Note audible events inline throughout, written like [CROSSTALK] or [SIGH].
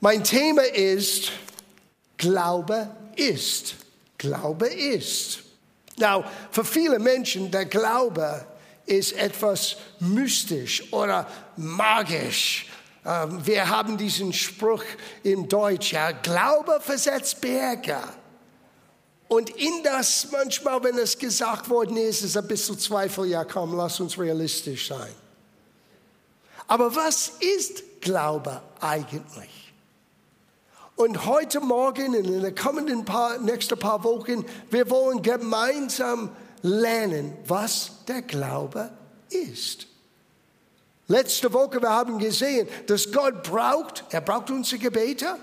Mein Thema ist, Glaube ist. Glaube ist. Now, für viele Menschen, der Glaube ist etwas mystisch oder magisch. Ähm, wir haben diesen Spruch im Deutsch, ja, Glaube versetzt Berge. Und in das manchmal, wenn es gesagt worden ist, ist ein bisschen Zweifel, ja komm, lass uns realistisch sein. Aber was ist Glaube eigentlich? Und heute Morgen, in den kommenden paar, nächsten paar Wochen, wir wollen gemeinsam lernen, was der Glaube ist. Letzte Woche, wir haben gesehen, dass Gott braucht, er braucht unsere Gebete.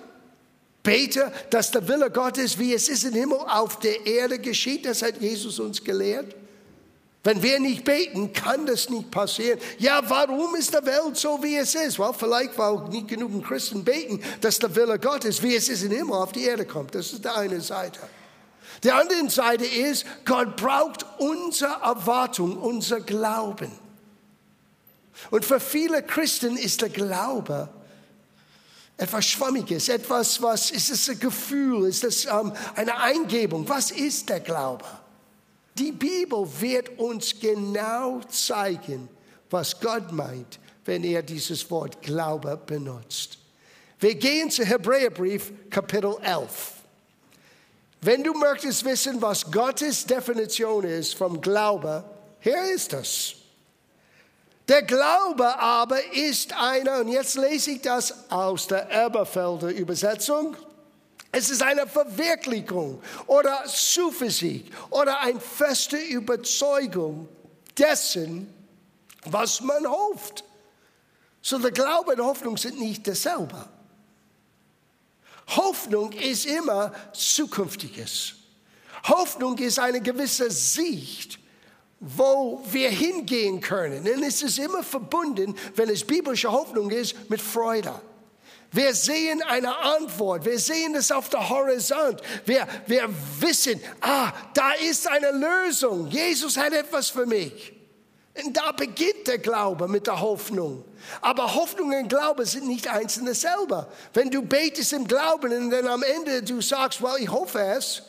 Bete, dass der Wille Gottes, wie es ist im Himmel, auf der Erde geschieht. Das hat Jesus uns gelehrt. Wenn wir nicht beten, kann das nicht passieren. Ja, warum ist die Welt so, wie es ist? Well, vielleicht, weil nicht genug Christen beten, dass der Wille Gottes, wie es ist im Himmel, auf die Erde kommt. Das ist die eine Seite. Die andere Seite ist, Gott braucht unsere Erwartung, unser Glauben. Und für viele Christen ist der Glaube etwas Schwammiges, etwas, was ist es ein Gefühl, ist es ähm, eine Eingebung? Was ist der Glaube? Die Bibel wird uns genau zeigen, was Gott meint, wenn er dieses Wort Glaube benutzt. Wir gehen zu Hebräerbrief Kapitel 11. Wenn du möchtest wissen, was Gottes Definition ist vom Glaube, hier ist es. Der Glaube aber ist einer, und jetzt lese ich das aus der Elberfelder Übersetzung, es ist eine Verwirklichung oder Zuversicht oder eine feste Überzeugung dessen, was man hofft. So der Glaube und Hoffnung sind nicht dasselbe. Hoffnung ist immer Zukünftiges. Hoffnung ist eine gewisse Sicht, wo wir hingehen können. Und es ist immer verbunden, wenn es biblische Hoffnung ist, mit Freude. Wir sehen eine Antwort. Wir sehen es auf der Horizont. Wir, wir wissen, ah, da ist eine Lösung. Jesus hat etwas für mich. Und da beginnt der Glaube mit der Hoffnung. Aber Hoffnung und Glaube sind nicht einzelne selber. Wenn du betest im Glauben und dann am Ende du sagst, well, ich hoffe es,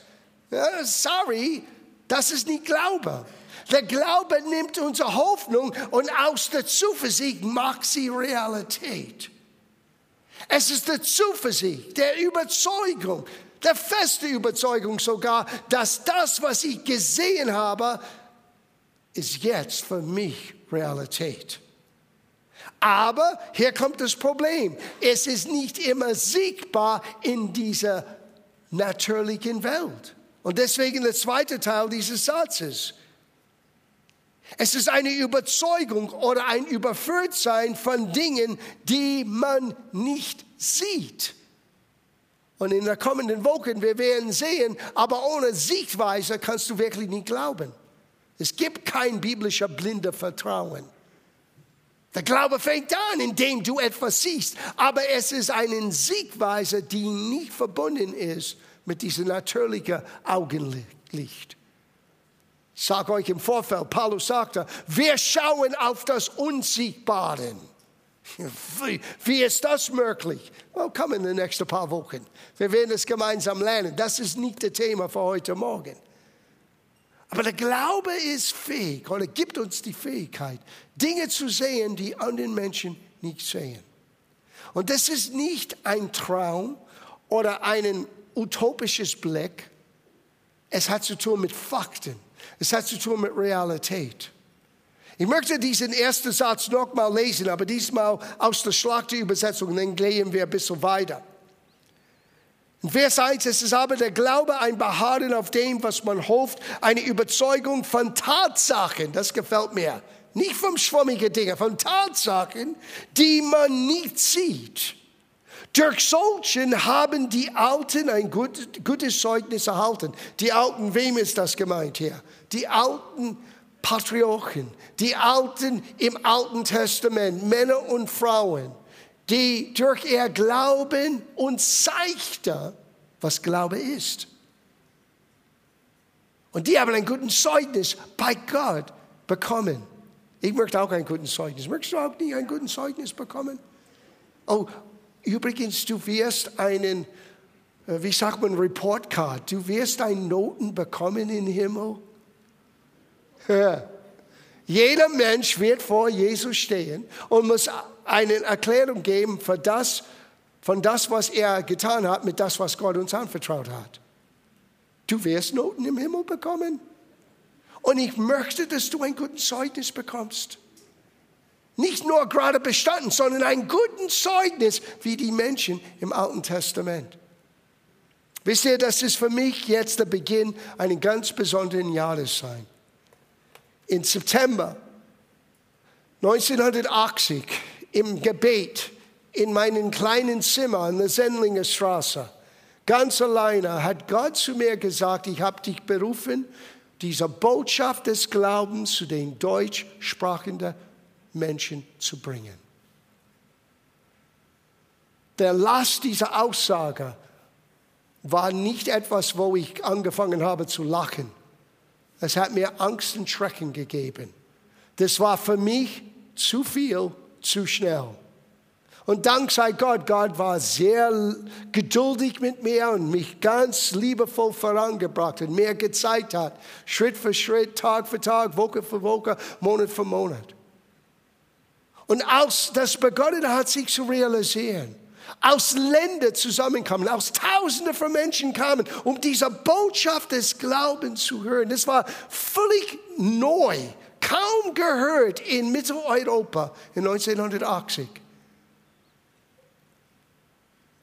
sorry, das ist nicht Glaube. Der Glaube nimmt unsere Hoffnung und aus der Zuversicht macht sie Realität. Es ist der Zuversicht, der Überzeugung, der feste Überzeugung sogar, dass das, was ich gesehen habe, ist jetzt für mich Realität. Aber hier kommt das Problem. Es ist nicht immer siegbar in dieser natürlichen Welt. Und deswegen der zweite Teil dieses Satzes. Es ist eine Überzeugung oder ein Überführtsein von Dingen, die man nicht sieht. Und in den kommenden Wochen, wir werden sehen, aber ohne Sichtweise kannst du wirklich nicht glauben. Es gibt kein biblischer blinder Vertrauen. Der Glaube fängt an, indem du etwas siehst, aber es ist eine Siegweise, die nicht verbunden ist mit diesem natürlichen Augenlicht. Sage euch im Vorfeld, Paulus sagte, wir schauen auf das Unsichtbare. Wie, wie ist das möglich? Well, komm in den nächsten paar Wochen. Wir werden es gemeinsam lernen. Das ist nicht das Thema für heute Morgen. Aber der Glaube ist fähig oder gibt uns die Fähigkeit, Dinge zu sehen, die anderen Menschen nicht sehen. Und das ist nicht ein Traum oder ein utopisches Blick. Es hat zu tun mit Fakten. Es hat zu tun mit Realität. Ich möchte diesen ersten Satz nochmal lesen, aber diesmal aus der Schlachterübersetzung, dann gehen wir ein bisschen weiter. In Vers 1 ist es aber der Glaube, ein Beharren auf dem, was man hofft, eine Überzeugung von Tatsachen, das gefällt mir. Nicht vom schwammigen Dingen, von Tatsachen, die man nicht sieht. Durch solchen haben die Alten ein gut, gutes Zeugnis erhalten. Die Alten, wem ist das gemeint hier? Die alten Patrioten, die Alten im Alten Testament, Männer und Frauen, die durch ihr Glauben uns zeigten, was Glaube ist. Und die haben ein gutes Zeugnis bei Gott bekommen. Ich möchte auch ein gutes Zeugnis. Möchtest du auch nicht ein gutes Zeugnis bekommen? Oh, Übrigens, du wirst einen, äh, wie sagt man, Report Card, du wirst einen Noten bekommen im Himmel. Ja. Jeder Mensch wird vor Jesus stehen und muss eine Erklärung geben für das, von das, was er getan hat, mit das, was Gott uns anvertraut hat. Du wirst Noten im Himmel bekommen. Und ich möchte, dass du ein gutes Zeugnis bekommst. Nicht nur gerade bestanden, sondern ein gutes Zeugnis wie die Menschen im Alten Testament. Wisst ihr, das ist für mich jetzt der Beginn eines ganz besonderen Jahres sein. Im September 1980 im Gebet in meinem kleinen Zimmer an der Sendlinger Straße, ganz alleine, hat Gott zu mir gesagt, ich habe dich berufen, diese Botschaft des Glaubens zu den deutschsprachigen Menschen zu bringen. Der Last dieser Aussage war nicht etwas, wo ich angefangen habe zu lachen. Es hat mir Angst und Schrecken gegeben. Das war für mich zu viel, zu schnell. Und dank sei Gott, Gott war sehr geduldig mit mir und mich ganz liebevoll vorangebracht und mir gezeigt hat, Schritt für Schritt, Tag für Tag, Woche für Woche, Monat für Monat. Und als das begonnen hat, sich zu realisieren, aus Ländern zusammenkamen, aus Tausenden von Menschen kamen, um diese Botschaft des Glaubens zu hören. Das war völlig neu, kaum gehört in Mitteleuropa in 1980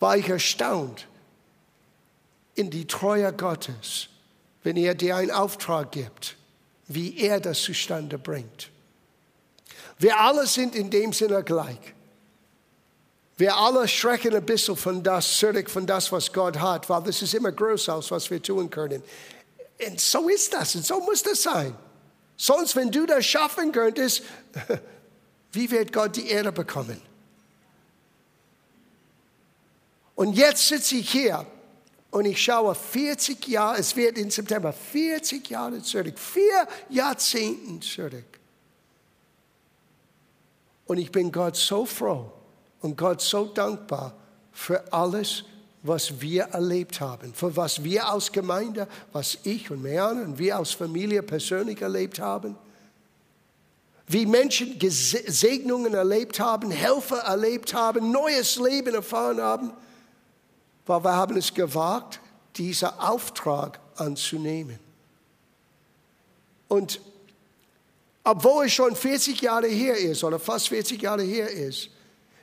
war ich erstaunt in die Treue Gottes, wenn er dir einen Auftrag gibt, wie er das zustande bringt. Wir alle sind in dem Sinne gleich. Wir alle schrecken ein bisschen von das zurück, von das, was Gott hat, weil das ist immer größer als was wir tun können. Und so ist das und so muss das sein. Sonst, wenn du das schaffen könntest, [LAUGHS] wie wird Gott die Erde bekommen? Und jetzt sitze ich hier und ich schaue 40 Jahre, es wird im September 40 Jahre zurück, vier Jahrzehnten zurück. Und ich bin Gott so froh und Gott so dankbar für alles, was wir erlebt haben, für was wir als Gemeinde, was ich und Meane und wir als Familie persönlich erlebt haben. Wie Menschen Segnungen erlebt haben, Helfer erlebt haben, neues Leben erfahren haben weil wir haben es gewagt, diesen Auftrag anzunehmen. Und obwohl es schon 40 Jahre her ist oder fast 40 Jahre her ist,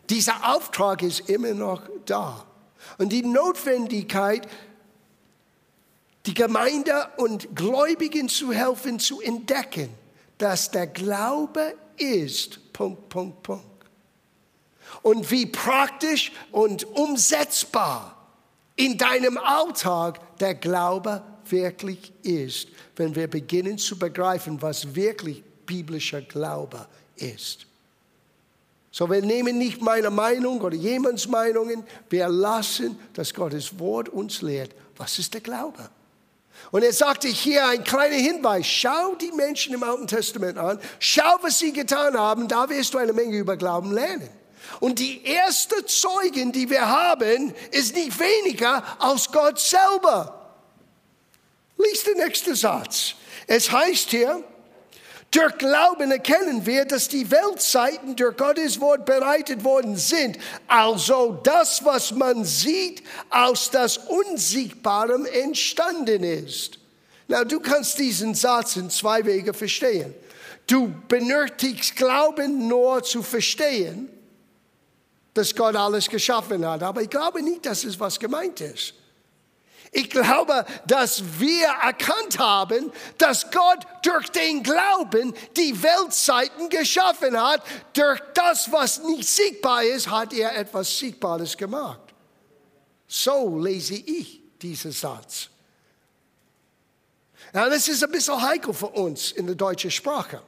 dieser Auftrag ist immer noch da. Und die Notwendigkeit, die Gemeinde und Gläubigen zu helfen, zu entdecken, dass der Glaube ist, Punkt, Punkt, Punkt. Und wie praktisch und umsetzbar in deinem Alltag der Glaube wirklich ist, wenn wir beginnen zu begreifen, was wirklich biblischer Glaube ist. So, wir nehmen nicht meine Meinung oder jemands Meinungen, wir lassen, dass Gottes Wort uns lehrt, was ist der Glaube. Und er sagte hier ein kleiner Hinweis, schau die Menschen im Alten Testament an, schau, was sie getan haben, da wirst du eine Menge über Glauben lernen. Und die erste Zeugin, die wir haben, ist nicht weniger als Gott selber. Lies den nächsten Satz. Es heißt hier, durch Glauben erkennen wir, dass die Weltzeiten durch Gottes Wort bereitet worden sind. Also das, was man sieht, aus das Unsichtbaren entstanden ist. Na, du kannst diesen Satz in zwei Wege verstehen. Du benötigst Glauben nur zu verstehen dass Gott alles geschaffen hat. Aber ich glaube nicht, dass es was gemeint ist. Ich glaube, dass wir erkannt haben, dass Gott durch den Glauben die Weltzeiten geschaffen hat. Durch das, was nicht sichtbar ist, hat er etwas Sichtbares gemacht. So lese ich diesen Satz. Ja, das ist ein bisschen heikel für uns in der deutschen Sprache.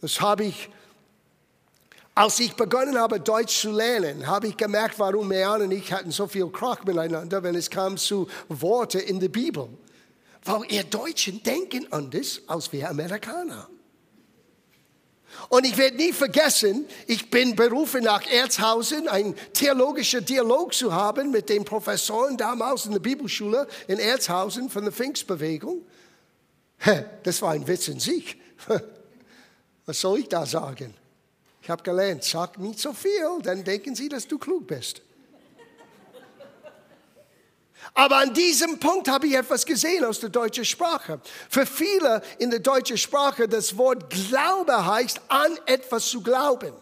Das habe ich als ich begonnen habe, Deutsch zu lernen, habe ich gemerkt, warum Mean und ich hatten so viel Krach miteinander, wenn es kam zu Worten in der Bibel. Weil ihr Deutschen denken anders als wir Amerikaner. Und ich werde nie vergessen, ich bin berufen nach Erzhausen, einen theologischen Dialog zu haben mit den Professoren damals in der Bibelschule in Erzhausen von der Pfingstbewegung. Das war ein Witz in sich. [LAUGHS] Was soll ich da sagen? Ich habe gelernt, sag nicht so viel, dann denken sie, dass du klug bist. Aber an diesem Punkt habe ich etwas gesehen aus der deutschen Sprache. Für viele in der deutschen Sprache das Wort Glaube heißt, an etwas zu glauben.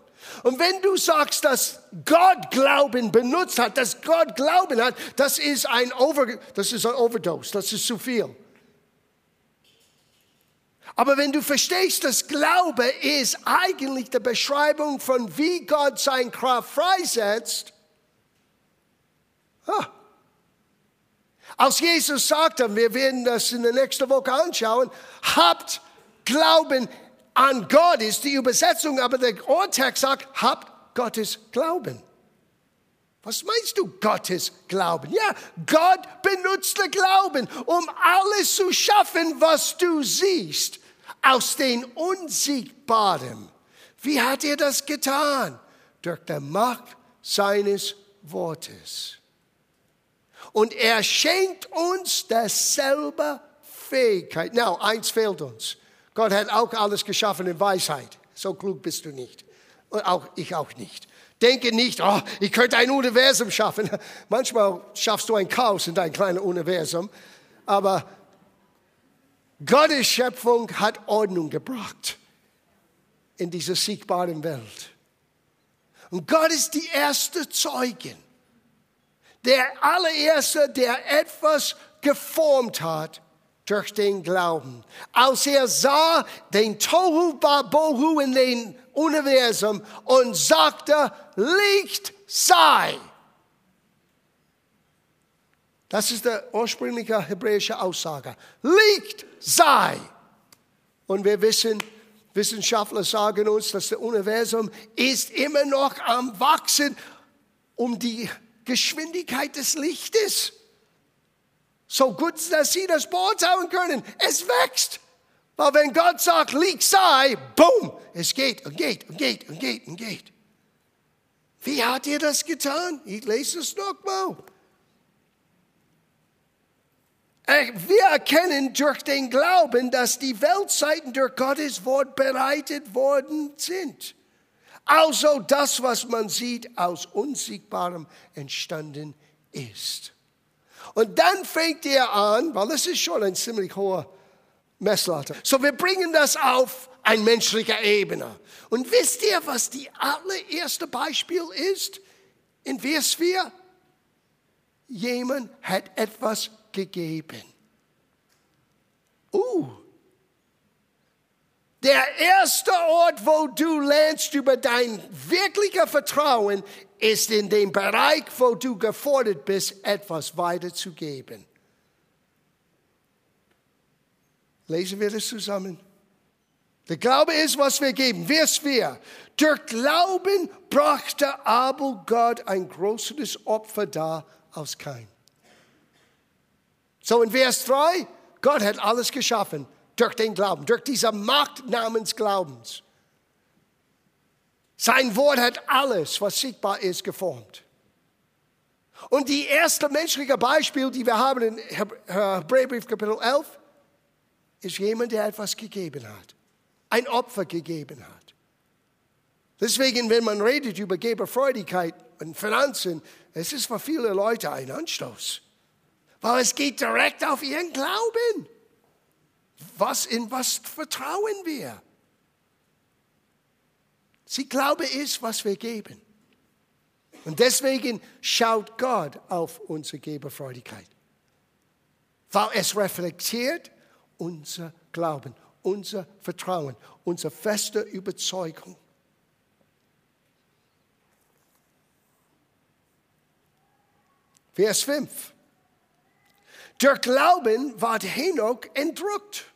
Und wenn du sagst, dass Gott Glauben benutzt hat, dass Gott Glauben hat, das ist ein, Over, das ist ein Overdose, das ist zu viel. Aber wenn du verstehst, dass Glaube ist eigentlich die Beschreibung von wie Gott sein Kraft freisetzt, ah, als Jesus sagte, wir werden das in der nächsten Woche anschauen, habt Glauben an Gott ist die Übersetzung, aber der Urtext sagt, habt Gottes Glauben. Was meinst du, Gottes Glauben? Ja, Gott benutzt den Glauben, um alles zu schaffen, was du siehst, aus den Unsiegbaren. Wie hat er das getan? Durch die Macht seines Wortes. Und er schenkt uns dasselbe Fähigkeit. Na, eins fehlt uns. Gott hat auch alles geschaffen in Weisheit. So klug bist du nicht. Und auch ich auch nicht. Denke nicht, oh, ich könnte ein Universum schaffen. [LAUGHS] Manchmal schaffst du ein Chaos in dein kleines Universum. Aber Gottes Schöpfung hat Ordnung gebracht in dieser siegbaren Welt. Und Gott ist die erste Zeugin der allererste, der etwas geformt hat durch den Glauben. Als er sah den Tohu Babohu in den Universum und sagte, Licht sei. Das ist die ursprüngliche hebräische Aussage. Licht sei. Und wir wissen, Wissenschaftler sagen uns, dass das Universum ist immer noch am Wachsen um die Geschwindigkeit des Lichtes. So gut, dass sie das beurteilen können. Es wächst. Weil wenn Gott sagt, Licht sei, boom, es geht und geht und geht und geht und geht. Wie hat er das getan? Ich lese es nochmal. Äh, wir erkennen durch den Glauben, dass die Weltzeiten durch Gottes Wort bereitet worden sind. Also das, was man sieht, aus Unsiegbarem entstanden ist. Und dann fängt er an, weil das ist schon ein ziemlich hoher Messlatte. So, wir bringen das auf ein menschlicher Ebene. Und wisst ihr, was die allererste Beispiel ist? In Vers 4? Jemand hat etwas gegeben. Uh, der erste Ort, wo du lernst über dein wirkliches Vertrauen, ist in dem Bereich, wo du gefordert bist, etwas weiterzugeben. Lesen wir das zusammen. Der Glaube ist, was wir geben. Vers 4. Durch Glauben brachte Abel Gott ein größeres Opfer dar als kein. So in Vers 3, Gott hat alles geschaffen durch den Glauben, durch diese Macht namens Glaubens. Sein Wort hat alles, was sichtbar ist, geformt. Und die erste menschliche Beispiel, die wir haben in Hebräerbrief Kapitel 11, ist jemand, der etwas gegeben hat. Ein Opfer gegeben hat. Deswegen, wenn man redet über Geberfreudigkeit und Finanzen, es ist für viele Leute ein Anstoß. Weil es geht direkt auf ihren Glauben. Was, in was vertrauen wir? Sie Glaube ist, was wir geben. Und deswegen schaut Gott auf unsere Geberfreudigkeit. Weil es reflektiert unser Glauben, unser Vertrauen, unsere feste Überzeugung. Vers 5. Durch Glauben ward Henoch entrückt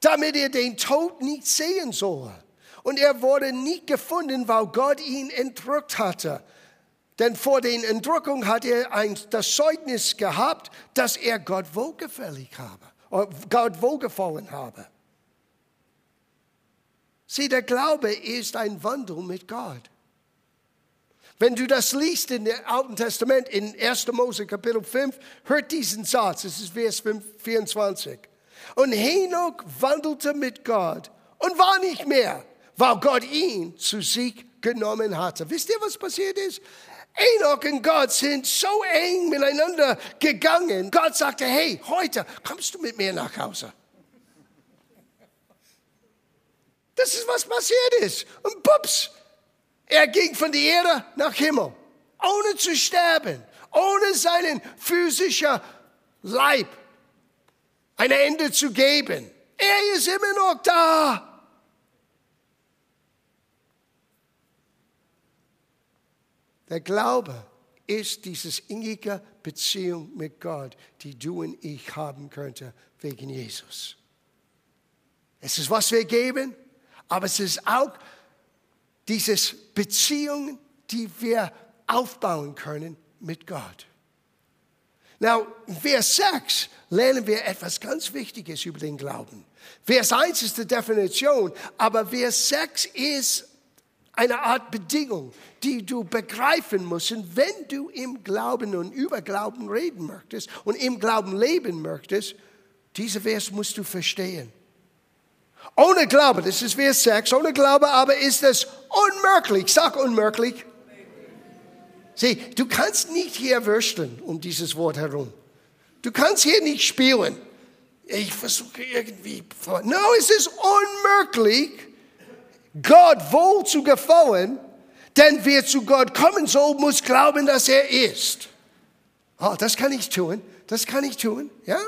damit er den Tod nicht sehen soll. Und er wurde nicht gefunden, weil Gott ihn entrückt hatte. Denn vor den Entrückungen hat er ein, das Zeugnis gehabt, dass er Gott wohlgefällig habe, Gott wohlgefallen habe. Sieh, der Glaube ist ein Wandel mit Gott. Wenn du das liest in dem Alten Testament, in 1. Mose Kapitel 5, hört diesen Satz, das ist Vers 24. Und Henoch wandelte mit Gott und war nicht mehr, weil Gott ihn zu sich genommen hatte. Wisst ihr, was passiert ist? Enoch und Gott sind so eng miteinander gegangen. Gott sagte, hey, heute kommst du mit mir nach Hause. Das ist, was passiert ist. Und pups, er ging von der Erde nach Himmel, ohne zu sterben, ohne seinen physischen Leib ein Ende zu geben. Er ist immer noch da. Der Glaube ist diese innige Beziehung mit Gott, die du und ich haben könnten wegen Jesus. Es ist, was wir geben, aber es ist auch diese Beziehung, die wir aufbauen können mit Gott. Now, Vers 6 lernen wir etwas ganz Wichtiges über den Glauben. Vers 1 ist die Definition, aber Vers 6 ist eine Art Bedingung, die du begreifen musst, wenn du im Glauben und über Glauben reden möchtest und im Glauben leben möchtest. Diese Vers musst du verstehen. Ohne Glaube, das ist Vers 6, ohne Glaube aber ist es unmöglich. Sag unmöglich. Sieh, du kannst nicht hier würsteln um dieses Wort herum. Du kannst hier nicht spielen. Ich versuche irgendwie. No, es ist unmöglich, Gott wohl zu gefallen, denn wer zu Gott kommen soll, muss glauben, dass er ist. Oh, das kann ich tun. Das kann ich tun, ja?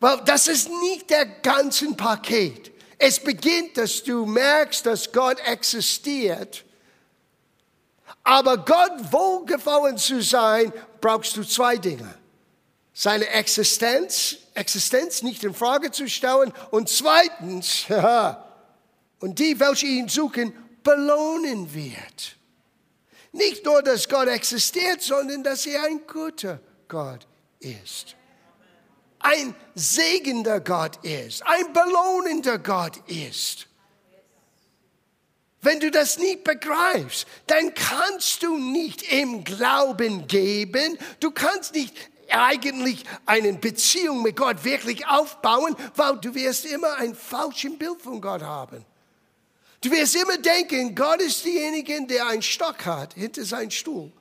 Weil das ist nicht der ganze Paket. Es beginnt, dass du merkst, dass Gott existiert. Aber Gott wohlgefallen zu sein, brauchst du zwei Dinge. Seine Existenz, Existenz nicht in Frage zu stellen und zweitens, [LAUGHS] und die, welche ihn suchen, belohnen wird. Nicht nur, dass Gott existiert, sondern dass er ein guter Gott ist ein segender Gott ist, ein belohnender Gott ist. Wenn du das nicht begreifst, dann kannst du nicht im Glauben geben, du kannst nicht eigentlich eine Beziehung mit Gott wirklich aufbauen, weil du wirst immer ein falsches Bild von Gott haben. Du wirst immer denken, Gott ist derjenige, der einen Stock hat hinter seinem Stuhl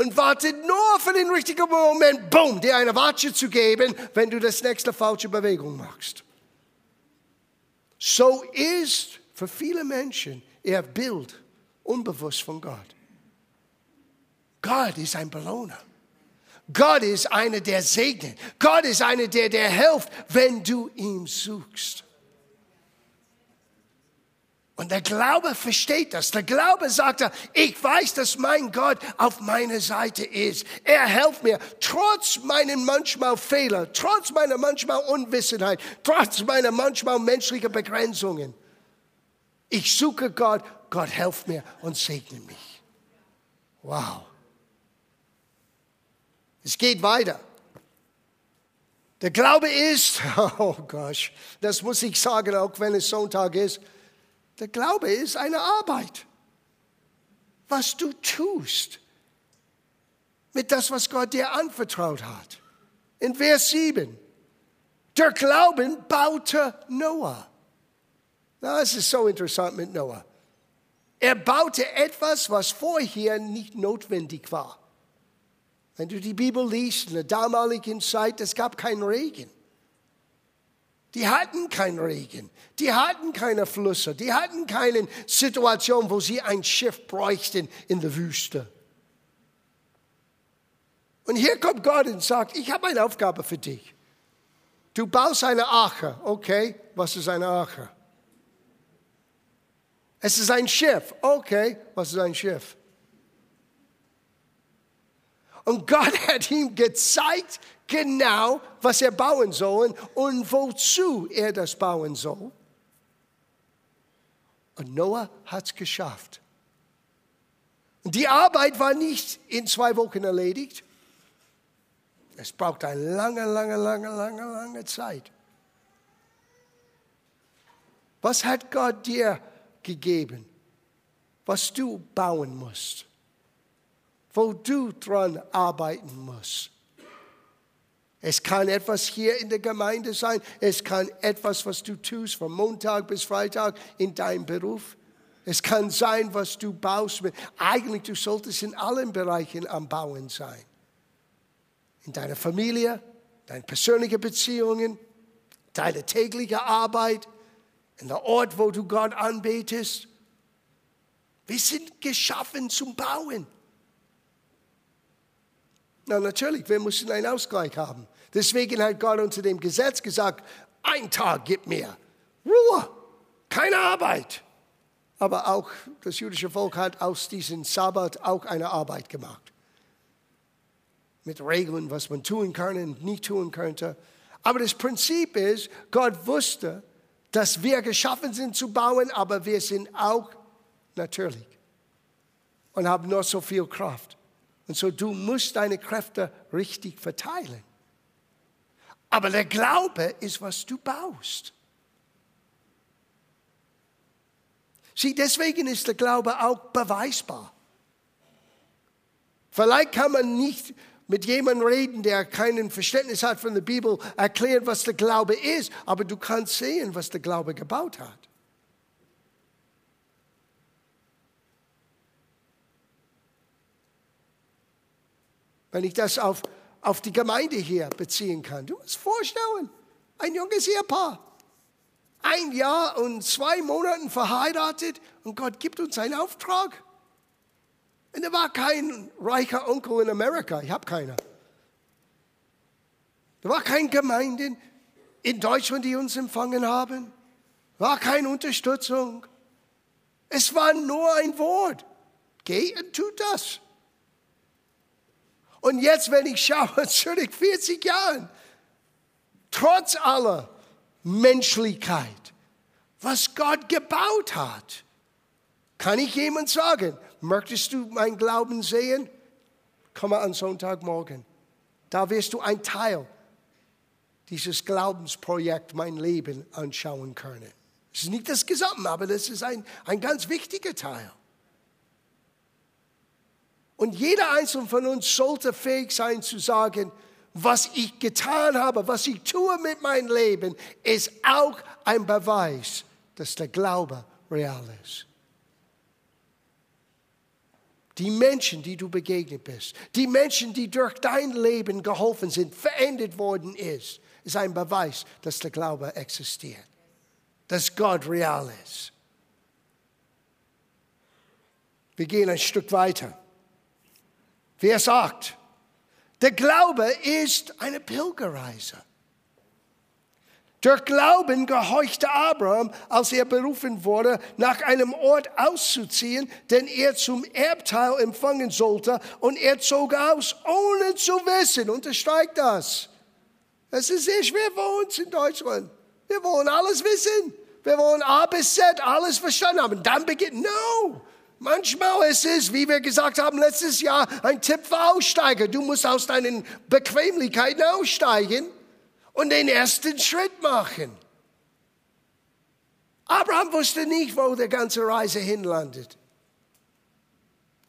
und wartet nur für den richtigen Moment, boom, dir eine Watsche zu geben, wenn du das nächste falsche Bewegung machst. So ist für viele Menschen ihr Bild unbewusst von Gott. Gott ist ein Belohner. Gott ist einer, der segnet. Gott ist einer, der dir hilft, wenn du ihn suchst. Und der Glaube versteht das. Der Glaube sagt, ich weiß, dass mein Gott auf meiner Seite ist. Er hilft mir, trotz meinen manchmal Fehler, trotz meiner manchmal Unwissenheit, trotz meiner manchmal menschlichen Begrenzungen. Ich suche Gott, Gott hilft mir und segne mich. Wow. Es geht weiter. Der Glaube ist, [LAUGHS] oh Gott, das muss ich sagen, auch wenn es Sonntag ist, der Glaube ist eine Arbeit. Was du tust mit das, was Gott dir anvertraut hat. In Vers 7. Der Glauben baute Noah. Das ist so interessant mit Noah. Er baute etwas, was vorher nicht notwendig war. Wenn du die Bibel liest, in der damaligen Zeit, es gab keinen Regen. Die hatten keinen Regen, die hatten keine Flüsse, die hatten keine Situation, wo sie ein Schiff bräuchten in der Wüste. Und hier kommt Gott und sagt, ich habe eine Aufgabe für dich. Du baust eine Arche. Okay, was ist eine Arche? Es ist ein Schiff. Okay, was ist ein Schiff? Und Gott [LAUGHS] hat ihm gezeigt, genau, was er bauen soll und wozu er das bauen soll. Und Noah hat es geschafft. Und die Arbeit war nicht in zwei Wochen erledigt. Es braucht eine lange, lange, lange, lange, lange Zeit. Was hat Gott dir gegeben, was du bauen musst, wo du dran arbeiten musst? Es kann etwas hier in der Gemeinde sein. Es kann etwas, was du tust von Montag bis Freitag in deinem Beruf. Es kann sein, was du baust. Eigentlich, du solltest in allen Bereichen am Bauen sein. In deiner Familie, deine persönlichen Beziehungen, deine tägliche Arbeit, in der Ort, wo du Gott anbetest. Wir sind geschaffen zum Bauen. Na natürlich, wir müssen einen Ausgleich haben. Deswegen hat Gott unter dem Gesetz gesagt, ein Tag gib mir Ruhe, keine Arbeit. Aber auch das jüdische Volk hat aus diesem Sabbat auch eine Arbeit gemacht. Mit Regeln, was man tun kann und nicht tun könnte. Aber das Prinzip ist, Gott wusste, dass wir geschaffen sind zu bauen, aber wir sind auch natürlich und haben nur so viel Kraft. Und so du musst deine Kräfte richtig verteilen. Aber der Glaube ist, was du baust. Sieh, deswegen ist der Glaube auch beweisbar. Vielleicht kann man nicht mit jemandem reden, der kein Verständnis hat von der Bibel, erklären, was der Glaube ist, aber du kannst sehen, was der Glaube gebaut hat. Wenn ich das auf auf die Gemeinde hier beziehen kann. Du musst vorstellen, ein junges Ehepaar, ein Jahr und zwei Monaten verheiratet und Gott gibt uns einen Auftrag. Und er war kein reicher Onkel in Amerika, ich habe keiner. Da war keine Gemeinde in Deutschland, die uns empfangen haben. War keine Unterstützung. Es war nur ein Wort. Geh und tu das. Und jetzt, wenn ich schaue, [LAUGHS] zurück 40 Jahren, trotz aller Menschlichkeit, was Gott gebaut hat, kann ich jemand sagen, möchtest du meinen Glauben sehen? Komm an Sonntagmorgen. Da wirst du ein Teil dieses Glaubensprojekt, mein Leben, anschauen können. Es ist nicht das Gesamte, aber das ist ein, ein ganz wichtiger Teil. Und jeder einzelne von uns sollte fähig sein zu sagen, was ich getan habe, was ich tue mit meinem Leben, ist auch ein Beweis, dass der Glaube real ist. Die Menschen, die du begegnet bist, die Menschen, die durch dein Leben geholfen sind, verändert worden ist, ist ein Beweis, dass der Glaube existiert, dass Gott real ist. Wir gehen ein Stück weiter. Wer sagt, der Glaube ist eine Pilgerreise. Durch Glauben gehorchte Abraham, als er berufen wurde, nach einem Ort auszuziehen, den er zum Erbteil empfangen sollte. Und er zog aus, ohne zu wissen. Unterstreicht das. Es ist sehr schwer für uns in Deutschland. Wir wollen alles wissen. Wir wollen A bis Z alles verstanden haben. Dann beginnt, no. Manchmal ist es, wie wir gesagt haben letztes Jahr, ein Tipp für Aussteiger. Du musst aus deinen Bequemlichkeiten aussteigen und den ersten Schritt machen. Abraham wusste nicht, wo der ganze Reise hinlandet.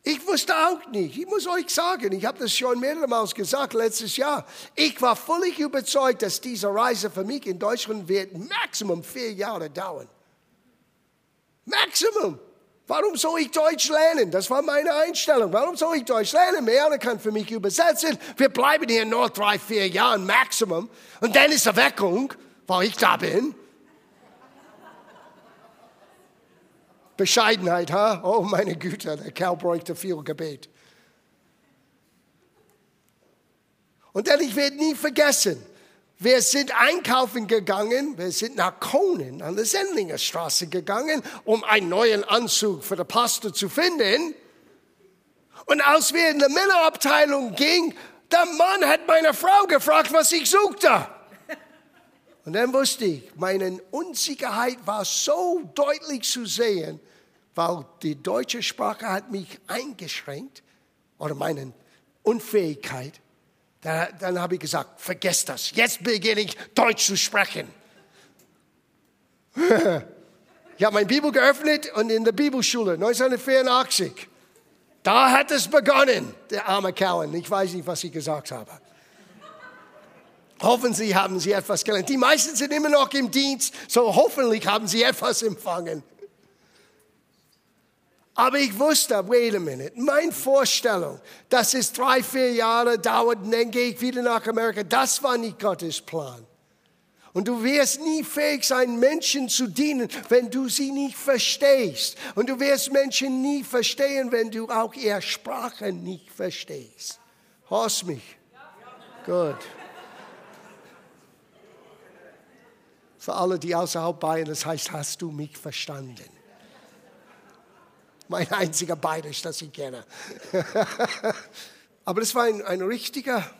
Ich wusste auch nicht. Ich muss euch sagen, ich habe das schon mehrmals gesagt letztes Jahr. Ich war völlig überzeugt, dass diese Reise für mich in Deutschland wird maximum vier Jahre dauern. Maximum. Warum soll ich Deutsch lernen? Das war meine Einstellung. Warum soll ich Deutsch lernen? Mehrere kann für mich übersetzen. Wir bleiben hier nur drei, vier Jahre Maximum. Und dann ist Erweckung, weil ich da bin. Bescheidenheit, ha? Oh, meine Güte, der Kerl bräuchte viel Gebet. Und dann, ich werde nie vergessen, wir sind einkaufen gegangen, wir sind nach Konen an der Sendlinger Straße gegangen, um einen neuen Anzug für den Pastor zu finden. Und als wir in der Männerabteilung gingen, der Mann hat meine Frau gefragt, was ich suchte. Und dann wusste ich, meine Unsicherheit war so deutlich zu sehen, weil die deutsche Sprache hat mich eingeschränkt oder meine Unfähigkeit. Da, dann habe ich gesagt, vergesst das. Jetzt beginne ich Deutsch zu sprechen. [LAUGHS] Ich habe meine Bibel geöffnet und in der Bibelschule 1984, da hat es begonnen, der arme Cowan. Ich weiß nicht, was ich gesagt habe. Hoffentlich haben Sie etwas gelernt. Die meisten sind immer noch im Dienst, so hoffentlich haben Sie etwas empfangen. Aber ich wusste, wait a minute, meine Vorstellung, dass es drei, vier Jahre dauert und dann gehe ich wieder nach Amerika, das war nicht Gottes Plan. Und du wirst nie fähig sein, Menschen zu dienen, wenn du sie nicht verstehst. Und du wirst Menschen nie verstehen, wenn du auch ihre Sprache nicht verstehst. Hörst mich? Gut. Für alle, die außerhalb Bayern, das heißt, hast du mich verstanden? Mein einziger Bayerisch, das ich kenne. [LAUGHS] Aber das war ein, ein richtiger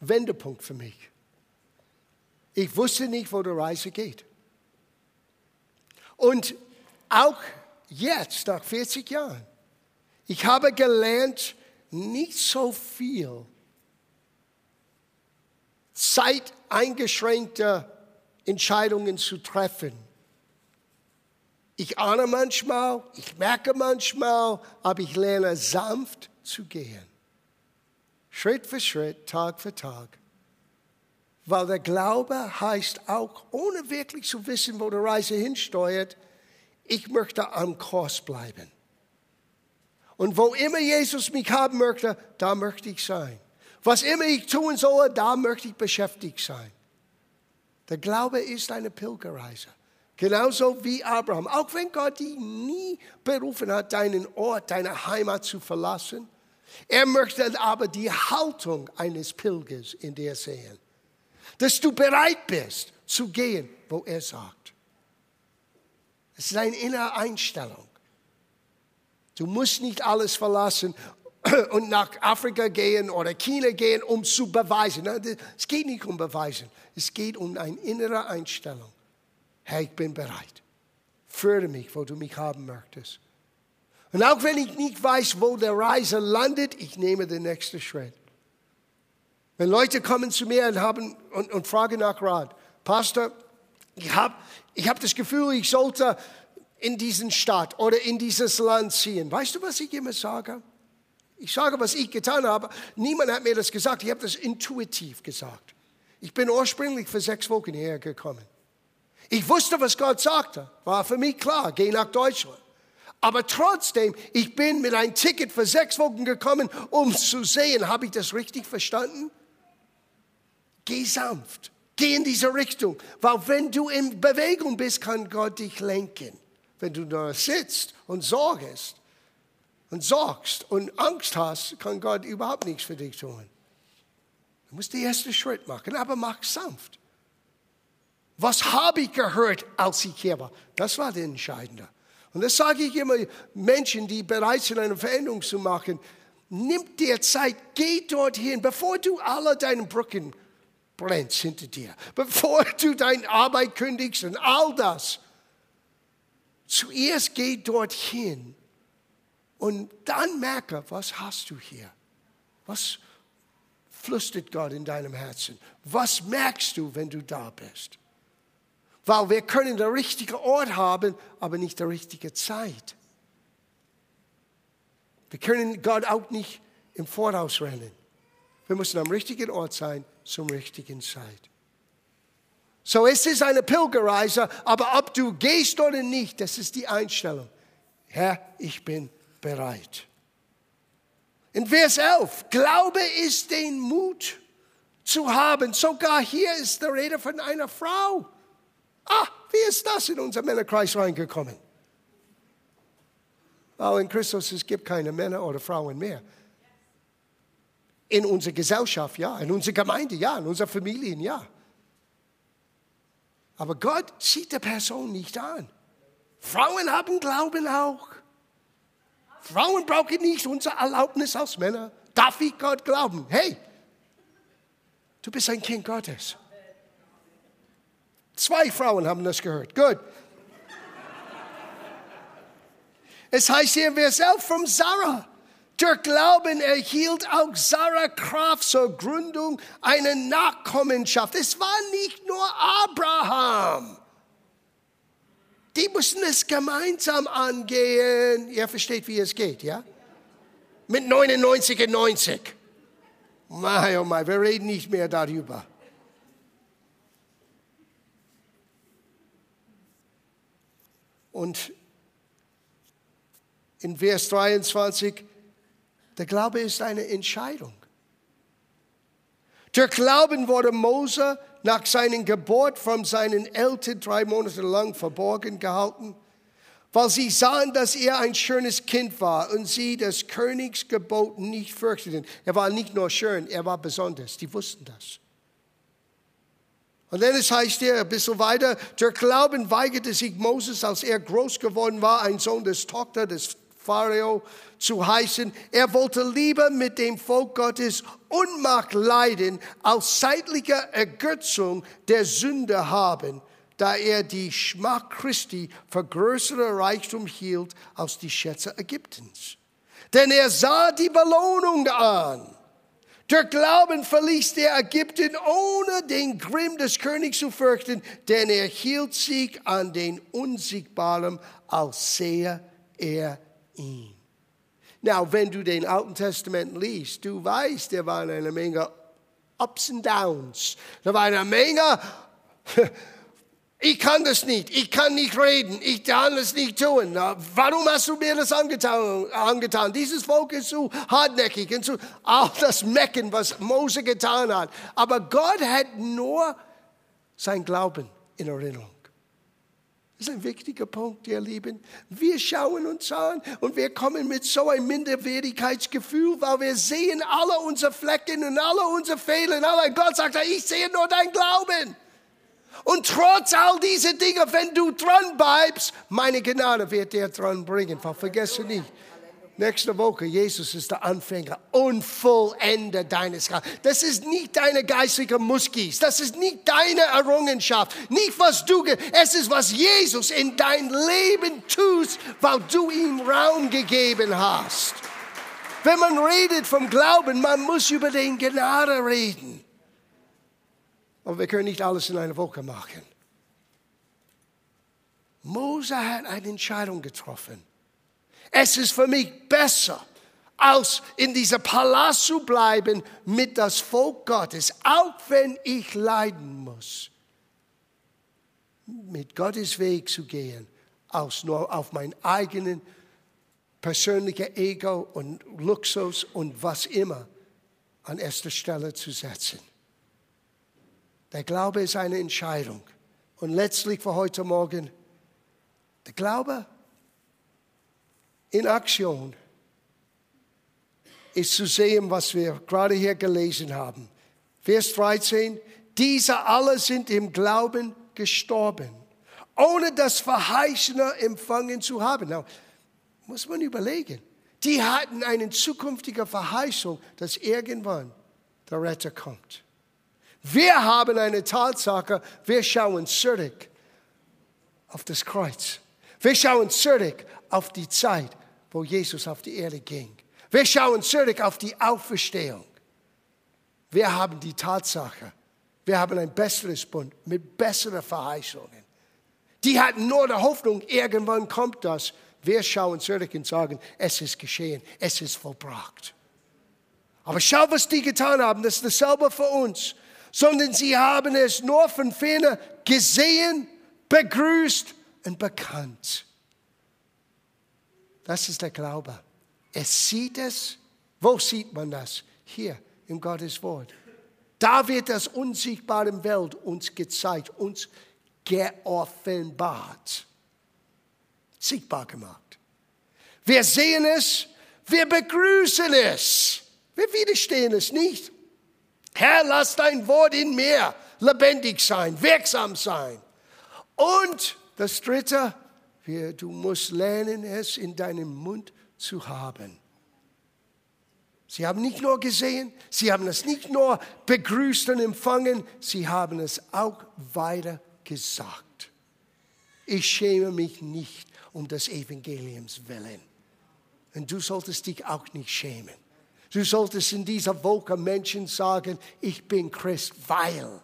Wendepunkt für mich. Ich wusste nicht, wo die Reise geht. Und auch jetzt, nach 40 Jahren, ich habe gelernt, nicht so viel zeiteingeschränkte Entscheidungen zu treffen. Ich ahne manchmal, ich merke manchmal, aber ich lerne sanft zu gehen. Schritt für Schritt, Tag für Tag. Weil der Glaube heißt auch, ohne wirklich zu wissen, wo die Reise hinsteuert, ich möchte am Kurs bleiben. Und wo immer Jesus mich haben möchte, da möchte ich sein. Was immer ich tun soll, da möchte ich beschäftigt sein. Der Glaube ist eine Pilgerreise. Genauso wie Abraham. Auch wenn Gott dich nie berufen hat, deinen Ort, deine Heimat zu verlassen. Er möchte aber die Haltung eines Pilgers in dir sehen dass du bereit bist zu gehen, wo er sagt. Es ist eine innere Einstellung. Du musst nicht alles verlassen [CLEARS THROAT] und nach Afrika gehen oder China gehen, um zu beweisen. Es geht nicht um Beweisen. Es geht um eine innere Einstellung. Herr, ich bin bereit. Führe mich, wo du mich haben möchtest. Und auch wenn ich nicht weiß, wo der Reise landet, ich nehme den nächsten Schritt. Wenn Leute kommen zu mir und, haben, und, und fragen nach Rat, Pastor, ich habe ich hab das Gefühl, ich sollte in diesen Stadt oder in dieses Land ziehen. Weißt du, was ich immer sage? Ich sage, was ich getan habe. Niemand hat mir das gesagt. Ich habe das intuitiv gesagt. Ich bin ursprünglich für sechs Wochen hierher gekommen. Ich wusste, was Gott sagte. War für mich klar, geh nach Deutschland. Aber trotzdem, ich bin mit einem Ticket für sechs Wochen gekommen, um zu sehen, habe ich das richtig verstanden? Geh sanft. Geh in diese Richtung. Weil wenn du in Bewegung bist, kann Gott dich lenken. Wenn du da sitzt und sorgst und sorgst und Angst hast, kann Gott überhaupt nichts für dich tun. Du musst den ersten Schritt machen, aber mach sanft. Was habe ich gehört, als ich hier war? Das war der Entscheidende. Und das sage ich immer Menschen, die bereit sind, eine Veränderung zu machen. Nimm dir Zeit, geh dorthin, bevor du alle deine Brücken brennst hinter dir, bevor du deine Arbeit kündigst und all das. Zuerst geh dorthin und dann merke, was hast du hier? Was flüstert Gott in deinem Herzen? Was merkst du, wenn du da bist? Weil wir können den richtigen Ort haben, aber nicht die richtige Zeit. Wir können Gott auch nicht im Voraus rennen. Wir müssen am richtigen Ort sein zum richtigen Zeit. So, es ist eine Pilgerreise, aber ob du gehst oder nicht, das ist die Einstellung. Herr, ich bin bereit. In Vers 11, Glaube ist den Mut zu haben. Sogar hier ist die Rede von einer Frau. Ah, wie ist das in unser Männerkreis reingekommen? Weil in Christus es gibt keine Männer oder Frauen mehr. In unserer Gesellschaft, ja. In unserer Gemeinde, ja. In unserer Familien, ja. Aber Gott sieht die Person nicht an. Frauen haben Glauben auch. Frauen brauchen nicht unsere Erlaubnis als Männer. Darf ich Gott glauben? Hey, du bist ein Kind Gottes. Zwei Frauen haben das gehört. Gut. Es heißt hier, wer selbst von Sarah. Durch Glauben erhielt auch Sarah Kraft zur Gründung einer Nachkommenschaft. Es war nicht nur Abraham. Die müssen es gemeinsam angehen. Ihr versteht, wie es geht, ja? Mit 99 und 90. Mein, oh mein, wir reden nicht mehr darüber. Und in Vers 23, der Glaube ist eine Entscheidung. Der Glauben wurde Mose nach seiner Geburt von seinen Eltern drei Monate lang verborgen gehalten, weil sie sahen, dass er ein schönes Kind war und sie das Königsgebot nicht fürchteten. Er war nicht nur schön, er war besonders. Die wussten das. Und dann es heißt hier ein bisschen weiter, der Glauben weigerte sich Moses, als er groß geworden war, ein Sohn des Tochter des Pharao zu heißen. Er wollte lieber mit dem Volk Gottes Unmacht leiden, als zeitliche Ergötzung der Sünde haben, da er die Schmach Christi für größere Reichtum hielt als die Schätze Ägyptens. Denn er sah die Belohnung an. Der Glauben verließ der Ägypten, ohne den Grimm des Königs zu fürchten, denn er hielt sich an den Unsiegbaren, als sehe er ihn. Now, wenn du den Alten Testament liest, du weißt, da waren eine Menge Ups und Downs. Da war eine Menge, [LAUGHS] ich kann das nicht, ich kann nicht reden, ich kann das nicht tun. Warum hast du mir das angetan? angetan? Dieses Volk ist so hartnäckig und so, all das Mecken, was Mose getan hat. Aber Gott hat nur sein Glauben in Erinnerung. Das ist ein wichtiger Punkt, ihr Lieben. Wir schauen uns an und wir kommen mit so einem Minderwertigkeitsgefühl, weil wir sehen alle unsere Flecken und alle unsere Fehler. Und Gott sagt, ich sehe nur dein Glauben. Und trotz all dieser Dinge, wenn du dran bleibst, meine Gnade wird dir dran bringen. Vergesse nicht, Nächste Woche, Jesus ist der Anfänger und Vollender deines Glaubens. Das ist nicht deine geistige Muskis. Das ist nicht deine Errungenschaft. Nicht was du, es ist was Jesus in dein Leben tust, weil du ihm Raum gegeben hast. Wenn man redet vom Glauben, man muss über den Gnade reden. Aber wir können nicht alles in einer Woche machen. Mose hat eine Entscheidung getroffen. Es ist für mich besser, als in dieser Palast zu bleiben mit das Volk Gottes, auch wenn ich leiden muss. Mit Gottes Weg zu gehen, als nur auf mein eigenen persönlichen Ego und Luxus und was immer an erster Stelle zu setzen. Der Glaube ist eine Entscheidung. Und letztlich für heute Morgen, der Glaube in Aktion ist zu sehen, was wir gerade hier gelesen haben. Vers 13, diese alle sind im Glauben gestorben, ohne das Verheißene empfangen zu haben. Now, muss man überlegen. Die hatten eine zukünftige Verheißung, dass irgendwann der Retter kommt. Wir haben eine Tatsache, wir schauen zurück auf das Kreuz. Wir schauen zurück auf die Zeit, wo Jesus auf die Erde ging. Wir schauen zurück auf die Auferstehung. Wir haben die Tatsache, wir haben ein besseres Bund mit besseren Verheißungen. Die hatten nur die Hoffnung, irgendwann kommt das. Wir schauen zurück und sagen, es ist geschehen, es ist vollbracht. Aber schau, was die getan haben, das ist dasselbe für uns. Sondern sie haben es nur von ferne gesehen, begrüßt und bekannt. Das ist der Glaube. Es sieht es. Wo sieht man das? Hier im Gottes Wort. Da wird das unsichtbare Welt uns gezeigt, uns geoffenbart, sichtbar gemacht. Wir sehen es, wir begrüßen es, wir widerstehen es nicht. Herr, lass dein Wort in mir lebendig sein, wirksam sein. Und das Dritte, Du musst lernen, es in deinem Mund zu haben. Sie haben nicht nur gesehen, sie haben es nicht nur begrüßt und empfangen, sie haben es auch weiter gesagt. Ich schäme mich nicht um des Evangeliums willen. Und du solltest dich auch nicht schämen. Du solltest in dieser Woche Menschen sagen, ich bin Christ, weil.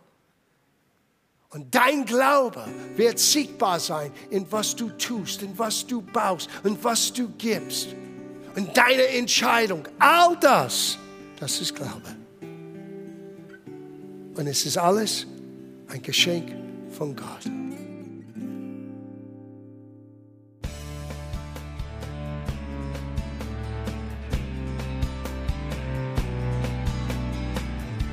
Und dein Glaube wird sichtbar sein in was du tust, in was du baust und was du gibst. Und deine Entscheidung, all das, das ist Glaube. Und es ist alles ein Geschenk von Gott.